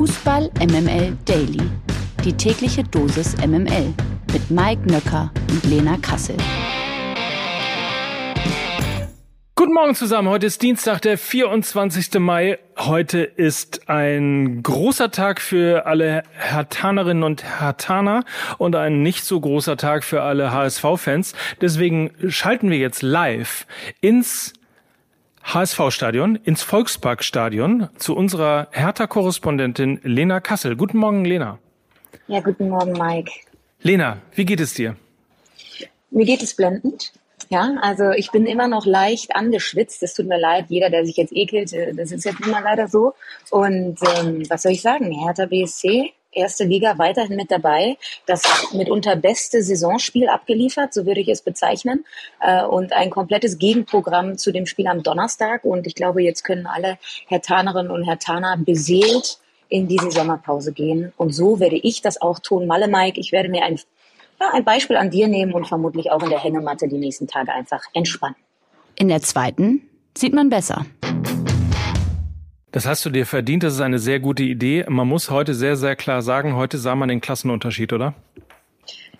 Fußball MML Daily. Die tägliche Dosis MML mit Mike Nöcker und Lena Kassel. Guten Morgen zusammen. Heute ist Dienstag, der 24. Mai. Heute ist ein großer Tag für alle Hertanerinnen und Hertaner und ein nicht so großer Tag für alle HSV-Fans. Deswegen schalten wir jetzt live ins HSV-Stadion, ins Volksparkstadion zu unserer Hertha-Korrespondentin Lena Kassel. Guten Morgen, Lena. Ja, guten Morgen, Mike. Lena, wie geht es dir? Mir geht es blendend. Ja, also ich bin immer noch leicht angeschwitzt. Es tut mir leid, jeder, der sich jetzt ekelt, äh, das ist jetzt immer leider so. Und ähm, was soll ich sagen? Hertha BSC erste Liga weiterhin mit dabei. Das mitunter beste Saisonspiel abgeliefert, so würde ich es bezeichnen. Äh, und ein komplettes Gegenprogramm zu dem Spiel am Donnerstag. Und ich glaube, jetzt können alle Herr Tanerinnen und Herr Taner beseelt in diese Sommerpause gehen. Und so werde ich das auch tun. Malle Mike, ich werde mir ein, ja, ein Beispiel an dir nehmen und vermutlich auch in der Hängematte die nächsten Tage einfach entspannen. In der zweiten sieht man besser. Das hast du dir verdient. Das ist eine sehr gute Idee. Man muss heute sehr, sehr klar sagen, heute sah man den Klassenunterschied, oder?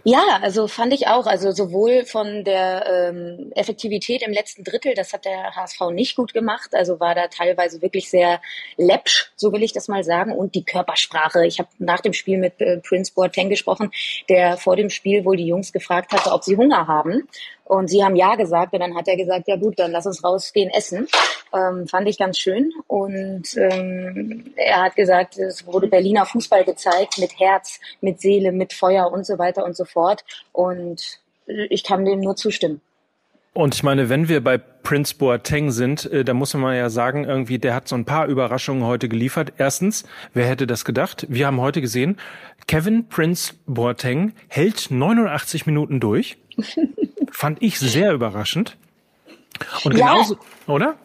Ja, also fand ich auch. Also sowohl von der ähm, Effektivität im letzten Drittel, das hat der HSV nicht gut gemacht. Also war da teilweise wirklich sehr läppsch, so will ich das mal sagen. Und die Körpersprache. Ich habe nach dem Spiel mit äh, Prince Boateng gesprochen, der vor dem Spiel wohl die Jungs gefragt hatte, ob sie Hunger haben. Und sie haben ja gesagt. Und dann hat er gesagt, ja gut, dann lass uns rausgehen essen. Ähm, fand ich ganz schön. Und ähm, er hat gesagt, es wurde Berliner Fußball gezeigt mit Herz, mit Seele, mit Feuer und so weiter und so fort. Und ich kann dem nur zustimmen. Und ich meine, wenn wir bei Prince Boateng sind, äh, da muss man ja sagen, irgendwie, der hat so ein paar Überraschungen heute geliefert. Erstens, wer hätte das gedacht? Wir haben heute gesehen, Kevin Prince Boateng hält 89 Minuten durch. Fand ich sehr überraschend. Und genauso, ja. oder?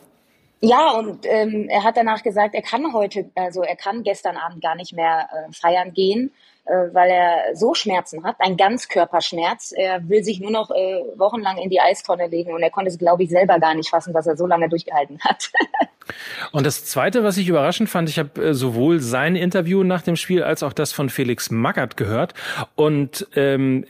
Ja, und ähm, er hat danach gesagt, er kann heute, also er kann gestern Abend gar nicht mehr äh, feiern gehen, äh, weil er so Schmerzen hat, ein Ganzkörperschmerz. Er will sich nur noch äh, wochenlang in die Eistonne legen und er konnte es, glaube ich, selber gar nicht fassen, dass er so lange durchgehalten hat. Und das Zweite, was ich überraschend fand, ich habe äh, sowohl sein Interview nach dem Spiel als auch das von Felix Magath gehört. Und ähm,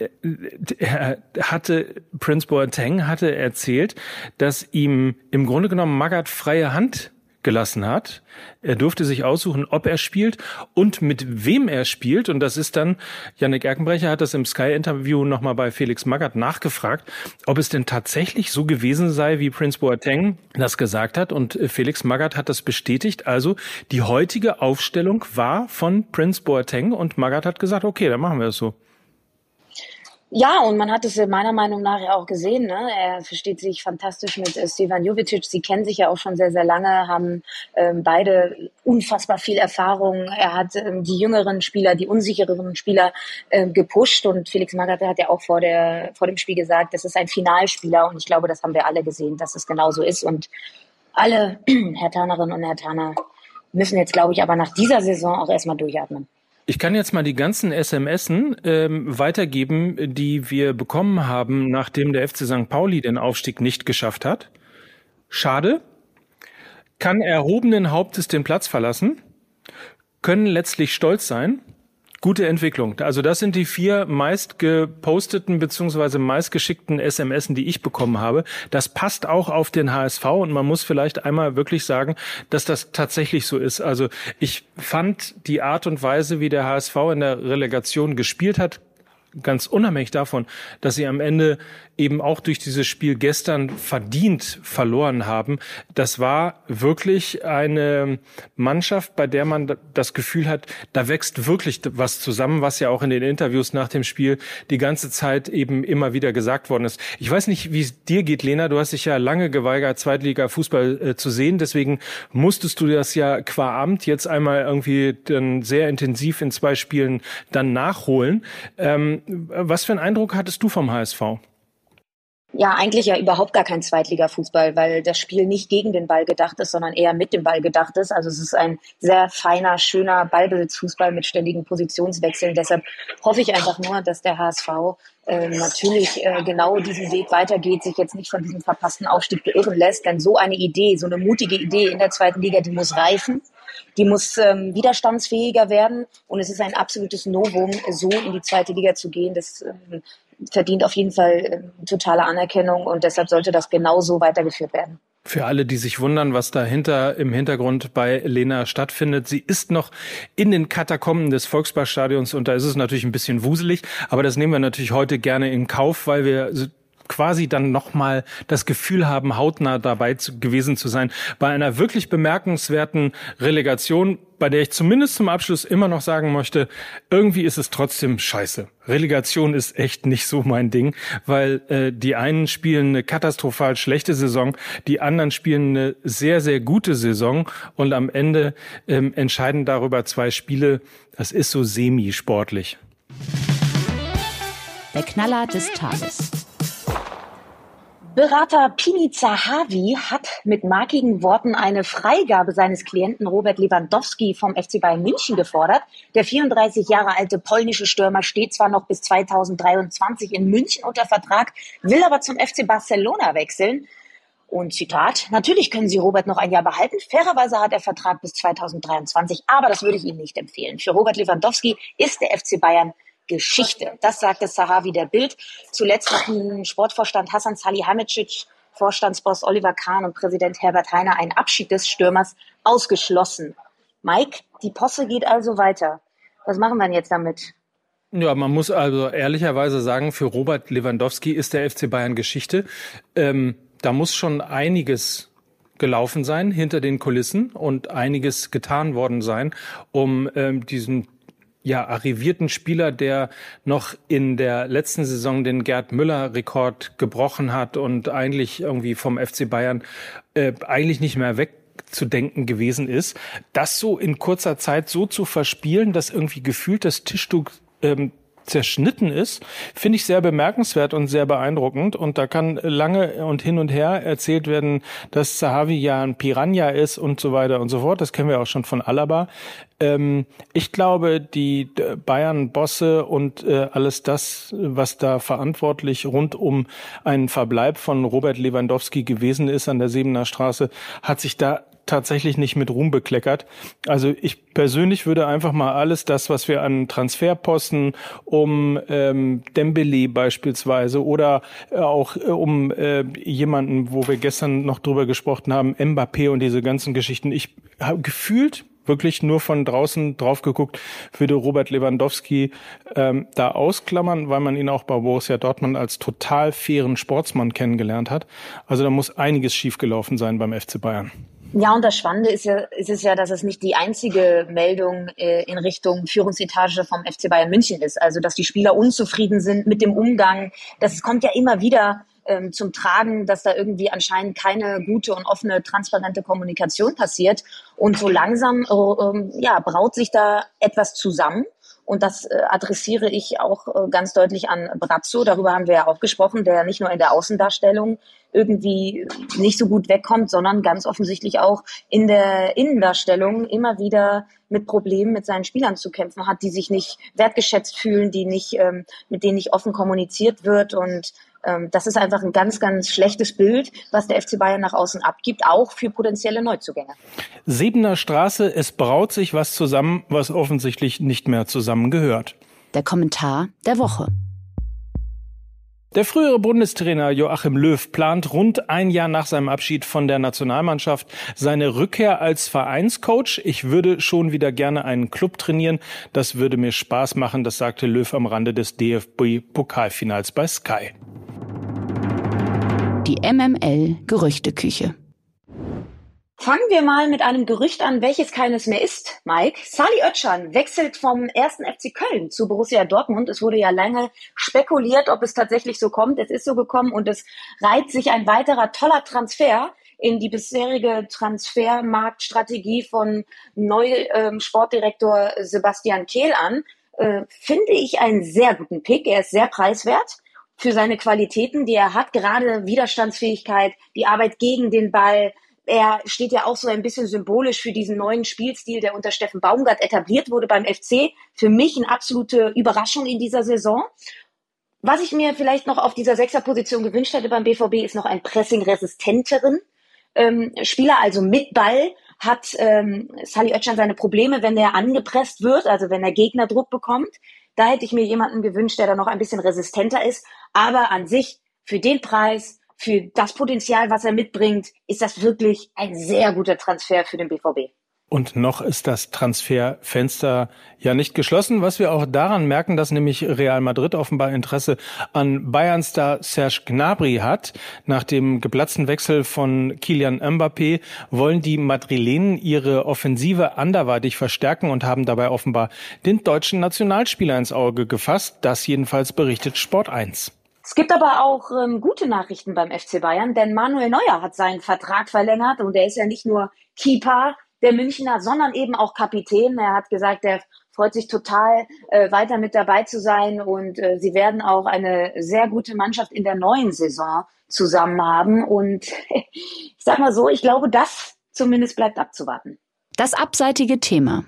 er hatte Prince Boateng hatte erzählt, dass ihm im Grunde genommen Magath freie Hand gelassen hat. Er durfte sich aussuchen, ob er spielt und mit wem er spielt. Und das ist dann, Yannick Erkenbrecher hat das im Sky-Interview nochmal bei Felix Magath nachgefragt, ob es denn tatsächlich so gewesen sei, wie Prince Boateng das gesagt hat. Und Felix Magath hat das bestätigt. Also die heutige Aufstellung war von Prince Boateng und Magath hat gesagt, okay, dann machen wir es so. Ja, und man hat es meiner Meinung nach ja auch gesehen. Ne? Er versteht sich fantastisch mit äh, Stevan Jovicic. Sie kennen sich ja auch schon sehr, sehr lange, haben ähm, beide unfassbar viel Erfahrung. Er hat ähm, die jüngeren Spieler, die unsichereren Spieler ähm, gepusht. Und Felix Magath hat ja auch vor, der, vor dem Spiel gesagt, das ist ein Finalspieler. Und ich glaube, das haben wir alle gesehen, dass es genauso ist. Und alle Herr Tanerinnen und Herr Taner müssen jetzt, glaube ich, aber nach dieser Saison auch erstmal durchatmen. Ich kann jetzt mal die ganzen SMSen ähm, weitergeben, die wir bekommen haben, nachdem der FC St. Pauli den Aufstieg nicht geschafft hat. Schade. Kann erhobenen Hauptes den Platz verlassen. Können letztlich stolz sein. Gute Entwicklung. Also das sind die vier meist geposteten beziehungsweise meist geschickten SMS, die ich bekommen habe. Das passt auch auf den HSV und man muss vielleicht einmal wirklich sagen, dass das tatsächlich so ist. Also ich fand die Art und Weise, wie der HSV in der Relegation gespielt hat, ganz unabhängig davon, dass sie am Ende eben auch durch dieses Spiel gestern verdient verloren haben. Das war wirklich eine Mannschaft, bei der man das Gefühl hat, da wächst wirklich was zusammen, was ja auch in den Interviews nach dem Spiel die ganze Zeit eben immer wieder gesagt worden ist. Ich weiß nicht, wie es dir geht, Lena. Du hast dich ja lange geweigert, Zweitliga-Fußball äh, zu sehen. Deswegen musstest du das ja qua Amt jetzt einmal irgendwie dann sehr intensiv in zwei Spielen dann nachholen. Ähm, was für einen Eindruck hattest du vom HSV? Ja, eigentlich ja überhaupt gar kein Zweitliga-Fußball, weil das Spiel nicht gegen den Ball gedacht ist, sondern eher mit dem Ball gedacht ist. Also es ist ein sehr feiner, schöner Ballbesitzfußball mit ständigen Positionswechseln. Deshalb hoffe ich einfach nur, dass der HSV äh, natürlich äh, genau diesen Weg weitergeht, sich jetzt nicht von diesem verpassten Aufstieg beirren lässt. Denn so eine Idee, so eine mutige Idee in der zweiten Liga, die muss reifen. Die muss ähm, widerstandsfähiger werden und es ist ein absolutes Novum, so in die zweite Liga zu gehen. Das ähm, verdient auf jeden Fall äh, totale Anerkennung und deshalb sollte das genauso weitergeführt werden. Für alle, die sich wundern, was dahinter im Hintergrund bei Lena stattfindet. Sie ist noch in den Katakomben des Volksparkstadions und da ist es natürlich ein bisschen wuselig, aber das nehmen wir natürlich heute gerne in Kauf, weil wir quasi dann nochmal das Gefühl haben, hautnah dabei zu, gewesen zu sein bei einer wirklich bemerkenswerten Relegation, bei der ich zumindest zum Abschluss immer noch sagen möchte, irgendwie ist es trotzdem scheiße. Relegation ist echt nicht so mein Ding, weil äh, die einen spielen eine katastrophal schlechte Saison, die anderen spielen eine sehr, sehr gute Saison und am Ende ähm, entscheiden darüber zwei Spiele. Das ist so semi-sportlich. Der Knaller des Tages. Berater Pini Zahavi hat mit markigen Worten eine Freigabe seines Klienten Robert Lewandowski vom FC Bayern München gefordert. Der 34 Jahre alte polnische Stürmer steht zwar noch bis 2023 in München unter Vertrag, will aber zum FC Barcelona wechseln. Und Zitat, natürlich können Sie Robert noch ein Jahr behalten. Fairerweise hat er Vertrag bis 2023, aber das würde ich Ihnen nicht empfehlen. Für Robert Lewandowski ist der FC Bayern Geschichte. Das sagte Sahavi der Bild. Zuletzt hatten Sportvorstand Hassan Salihamidzic, Vorstandsboss Oliver Kahn und Präsident Herbert Heiner einen Abschied des Stürmers ausgeschlossen. Mike, die Posse geht also weiter. Was machen wir denn jetzt damit? Ja, man muss also ehrlicherweise sagen, für Robert Lewandowski ist der FC Bayern Geschichte. Ähm, da muss schon einiges gelaufen sein hinter den Kulissen und einiges getan worden sein, um ähm, diesen ja, arrivierten Spieler, der noch in der letzten Saison den Gerd Müller-Rekord gebrochen hat und eigentlich irgendwie vom FC Bayern äh, eigentlich nicht mehr wegzudenken gewesen ist, das so in kurzer Zeit so zu verspielen, dass irgendwie gefühlt das Tischtuch ähm, zerschnitten ist, finde ich sehr bemerkenswert und sehr beeindruckend. Und da kann lange und hin und her erzählt werden, dass Zahavi ja ein Piranha ist und so weiter und so fort. Das kennen wir auch schon von Alaba. Ähm, ich glaube, die Bayern-Bosse und äh, alles das, was da verantwortlich rund um einen Verbleib von Robert Lewandowski gewesen ist an der Siebener Straße, hat sich da tatsächlich nicht mit Ruhm bekleckert. Also ich persönlich würde einfach mal alles das, was wir an Transferposten um ähm, Dembele beispielsweise oder äh, auch äh, um äh, jemanden, wo wir gestern noch drüber gesprochen haben, Mbappé und diese ganzen Geschichten, ich habe gefühlt wirklich nur von draußen drauf geguckt, würde Robert Lewandowski ähm, da ausklammern, weil man ihn auch bei Borussia Dortmund als total fairen Sportsmann kennengelernt hat. Also da muss einiges schiefgelaufen sein beim FC Bayern. Ja, und das Spannende ist ja, ist es ja, dass es nicht die einzige Meldung äh, in Richtung Führungsetage vom FC Bayern München ist. Also, dass die Spieler unzufrieden sind mit dem Umgang. Das kommt ja immer wieder ähm, zum Tragen, dass da irgendwie anscheinend keine gute und offene, transparente Kommunikation passiert. Und so langsam, äh, ja, braut sich da etwas zusammen. Und das äh, adressiere ich auch äh, ganz deutlich an Brazzo. Darüber haben wir ja auch gesprochen, der nicht nur in der Außendarstellung irgendwie nicht so gut wegkommt, sondern ganz offensichtlich auch in der Innendarstellung immer wieder mit Problemen mit seinen Spielern zu kämpfen hat, die sich nicht wertgeschätzt fühlen, die nicht, ähm, mit denen nicht offen kommuniziert wird und ähm, das ist einfach ein ganz, ganz schlechtes Bild, was der FC Bayern nach außen abgibt, auch für potenzielle Neuzugänge. Siebener Straße, es braut sich was zusammen, was offensichtlich nicht mehr zusammengehört. Der Kommentar der Woche. Der frühere Bundestrainer Joachim Löw plant rund ein Jahr nach seinem Abschied von der Nationalmannschaft seine Rückkehr als Vereinscoach. Ich würde schon wieder gerne einen Club trainieren. Das würde mir Spaß machen, das sagte Löw am Rande des DFB-Pokalfinals bei Sky. Die MML Gerüchteküche. Fangen wir mal mit einem Gerücht an, welches keines mehr ist, Mike. Sali Oetschan wechselt vom ersten FC Köln zu Borussia Dortmund. Es wurde ja lange spekuliert, ob es tatsächlich so kommt. Es ist so gekommen und es reiht sich ein weiterer toller Transfer in die bisherige Transfermarktstrategie von neu ähm, Sebastian Kehl an. Äh, finde ich einen sehr guten Pick. Er ist sehr preiswert für seine Qualitäten, die er hat, gerade Widerstandsfähigkeit, die Arbeit gegen den Ball, er steht ja auch so ein bisschen symbolisch für diesen neuen Spielstil, der unter Steffen Baumgart etabliert wurde beim FC. Für mich eine absolute Überraschung in dieser Saison. Was ich mir vielleicht noch auf dieser Sechserposition gewünscht hätte beim BVB, ist noch ein Pressing-resistenteren ähm, Spieler, also mit Ball, hat ähm, Sally Oetschan seine Probleme, wenn er angepresst wird, also wenn der Gegner Druck bekommt. Da hätte ich mir jemanden gewünscht, der da noch ein bisschen resistenter ist. Aber an sich, für den Preis, für das Potenzial, was er mitbringt, ist das wirklich ein sehr guter Transfer für den BVB. Und noch ist das Transferfenster ja nicht geschlossen, was wir auch daran merken, dass nämlich Real Madrid offenbar Interesse an Bayern-Star Serge Gnabry hat. Nach dem geplatzten Wechsel von Kilian Mbappé wollen die Madrilenen ihre Offensive anderweitig verstärken und haben dabei offenbar den deutschen Nationalspieler ins Auge gefasst. Das jedenfalls berichtet Sport 1. Es gibt aber auch ähm, gute Nachrichten beim FC Bayern, denn Manuel Neuer hat seinen Vertrag verlängert und er ist ja nicht nur Keeper, der Münchner, sondern eben auch Kapitän. Er hat gesagt, er freut sich total, äh, weiter mit dabei zu sein und äh, sie werden auch eine sehr gute Mannschaft in der neuen Saison zusammen haben. Und ich sag mal so, ich glaube, das zumindest bleibt abzuwarten. Das abseitige Thema.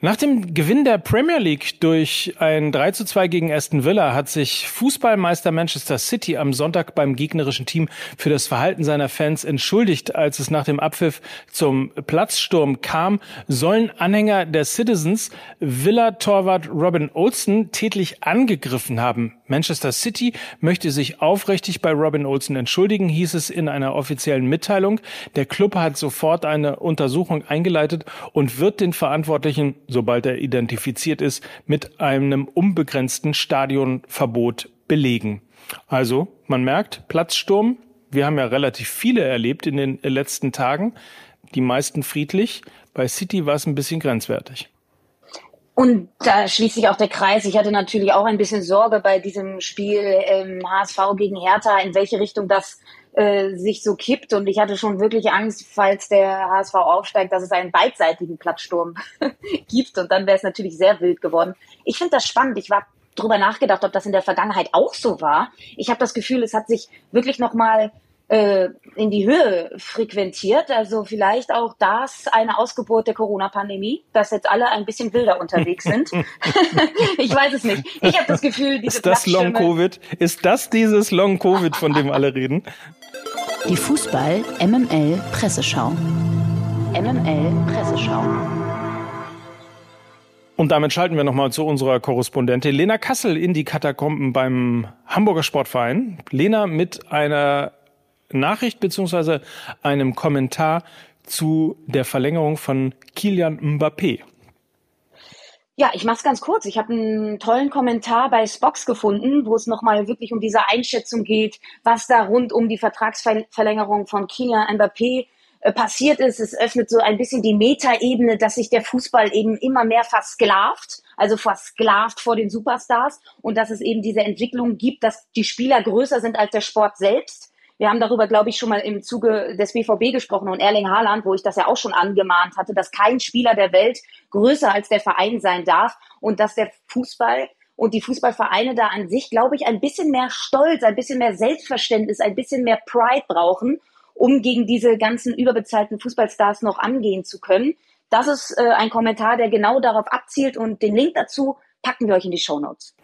Nach dem Gewinn der Premier League durch ein 3 zu 2 gegen Aston Villa hat sich Fußballmeister Manchester City am Sonntag beim gegnerischen Team für das Verhalten seiner Fans entschuldigt. Als es nach dem Abpfiff zum Platzsturm kam, sollen Anhänger der Citizens Villa-Torwart Robin Olsen tätlich angegriffen haben. Manchester City möchte sich aufrichtig bei Robin Olsen entschuldigen, hieß es in einer offiziellen Mitteilung. Der Club hat sofort eine Untersuchung eingeleitet und wird den Verantwortlichen sobald er identifiziert ist, mit einem unbegrenzten Stadionverbot belegen. Also, man merkt, Platzsturm, wir haben ja relativ viele erlebt in den letzten Tagen, die meisten friedlich. Bei City war es ein bisschen grenzwertig. Und da schließt sich auch der Kreis. Ich hatte natürlich auch ein bisschen Sorge bei diesem Spiel ähm, HSV gegen Hertha, in welche Richtung das äh, sich so kippt. Und ich hatte schon wirklich Angst, falls der HSV aufsteigt, dass es einen beidseitigen Plattsturm gibt. Und dann wäre es natürlich sehr wild geworden. Ich finde das spannend. Ich war drüber nachgedacht, ob das in der Vergangenheit auch so war. Ich habe das Gefühl, es hat sich wirklich nochmal äh, in die Höhe frequentiert. Also vielleicht auch das eine Ausgeburt der Corona-Pandemie, dass jetzt alle ein bisschen wilder unterwegs sind. ich weiß es nicht. Ich habe das Gefühl, diese Ist das Long Covid? Ist das dieses Long Covid, von dem alle reden? Die Fußball MML Presseschau. MML Presseschau. Und damit schalten wir nochmal zu unserer Korrespondentin Lena Kassel in die Katakomben beim Hamburger Sportverein. Lena mit einer Nachricht beziehungsweise einem Kommentar zu der Verlängerung von Kilian Mbappé. Ja, ich mach's ganz kurz. Ich habe einen tollen Kommentar bei Spox gefunden, wo es nochmal wirklich um diese Einschätzung geht, was da rund um die Vertragsverlängerung von Kilian Mbappé äh, passiert ist. Es öffnet so ein bisschen die Metaebene, dass sich der Fußball eben immer mehr versklavt, also versklavt vor den Superstars und dass es eben diese Entwicklung gibt, dass die Spieler größer sind als der Sport selbst wir haben darüber, glaube ich, schon mal im Zuge des BVB gesprochen und Erling Haaland, wo ich das ja auch schon angemahnt hatte, dass kein Spieler der Welt größer als der Verein sein darf und dass der Fußball und die Fußballvereine da an sich, glaube ich, ein bisschen mehr Stolz, ein bisschen mehr Selbstverständnis, ein bisschen mehr Pride brauchen, um gegen diese ganzen überbezahlten Fußballstars noch angehen zu können. Das ist äh, ein Kommentar, der genau darauf abzielt und den Link dazu packen wir euch in die Show Notes.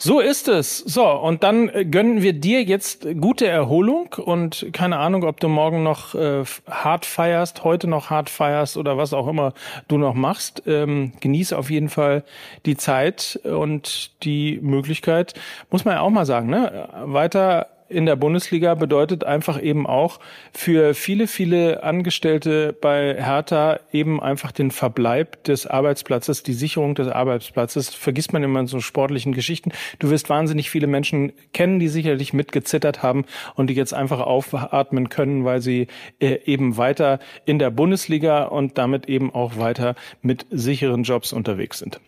So ist es. So, und dann äh, gönnen wir dir jetzt gute Erholung und keine Ahnung, ob du morgen noch äh, hart feierst, heute noch hart feierst oder was auch immer du noch machst. Ähm, genieße auf jeden Fall die Zeit und die Möglichkeit, muss man ja auch mal sagen, ne? weiter in der Bundesliga bedeutet einfach eben auch für viele, viele Angestellte bei Hertha eben einfach den Verbleib des Arbeitsplatzes, die Sicherung des Arbeitsplatzes. Vergisst man immer in so sportlichen Geschichten. Du wirst wahnsinnig viele Menschen kennen, die sicherlich mitgezittert haben und die jetzt einfach aufatmen können, weil sie äh, eben weiter in der Bundesliga und damit eben auch weiter mit sicheren Jobs unterwegs sind.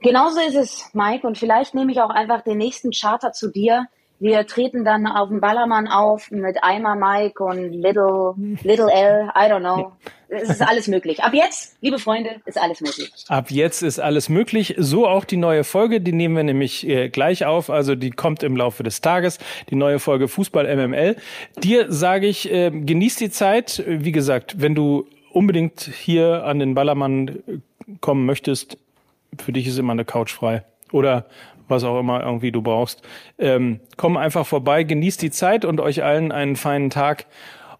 Genauso ist es, Mike. Und vielleicht nehme ich auch einfach den nächsten Charter zu dir wir treten dann auf dem Ballermann auf mit Eimer Mike und Little, Little L, I don't know. Es ist alles möglich. Ab jetzt, liebe Freunde, ist alles möglich. Ab jetzt ist alles möglich. So auch die neue Folge. Die nehmen wir nämlich äh, gleich auf. Also die kommt im Laufe des Tages. Die neue Folge Fußball MML. Dir sage ich, äh, genieß die Zeit. Wie gesagt, wenn du unbedingt hier an den Ballermann äh, kommen möchtest, für dich ist immer eine Couch frei. Oder was auch immer irgendwie du brauchst. Ähm, komm einfach vorbei, genießt die Zeit und euch allen einen feinen Tag.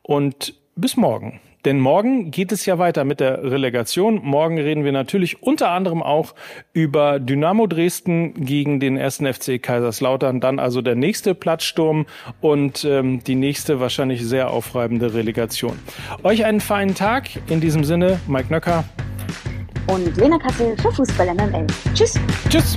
Und bis morgen. Denn morgen geht es ja weiter mit der Relegation. Morgen reden wir natürlich unter anderem auch über Dynamo Dresden gegen den ersten FC Kaiserslautern. Dann also der nächste Platzsturm und ähm, die nächste wahrscheinlich sehr aufreibende Relegation. Euch einen feinen Tag. In diesem Sinne, Mike Nöcker. Und Lena Kassel für Fußball MML. Tschüss. Tschüss.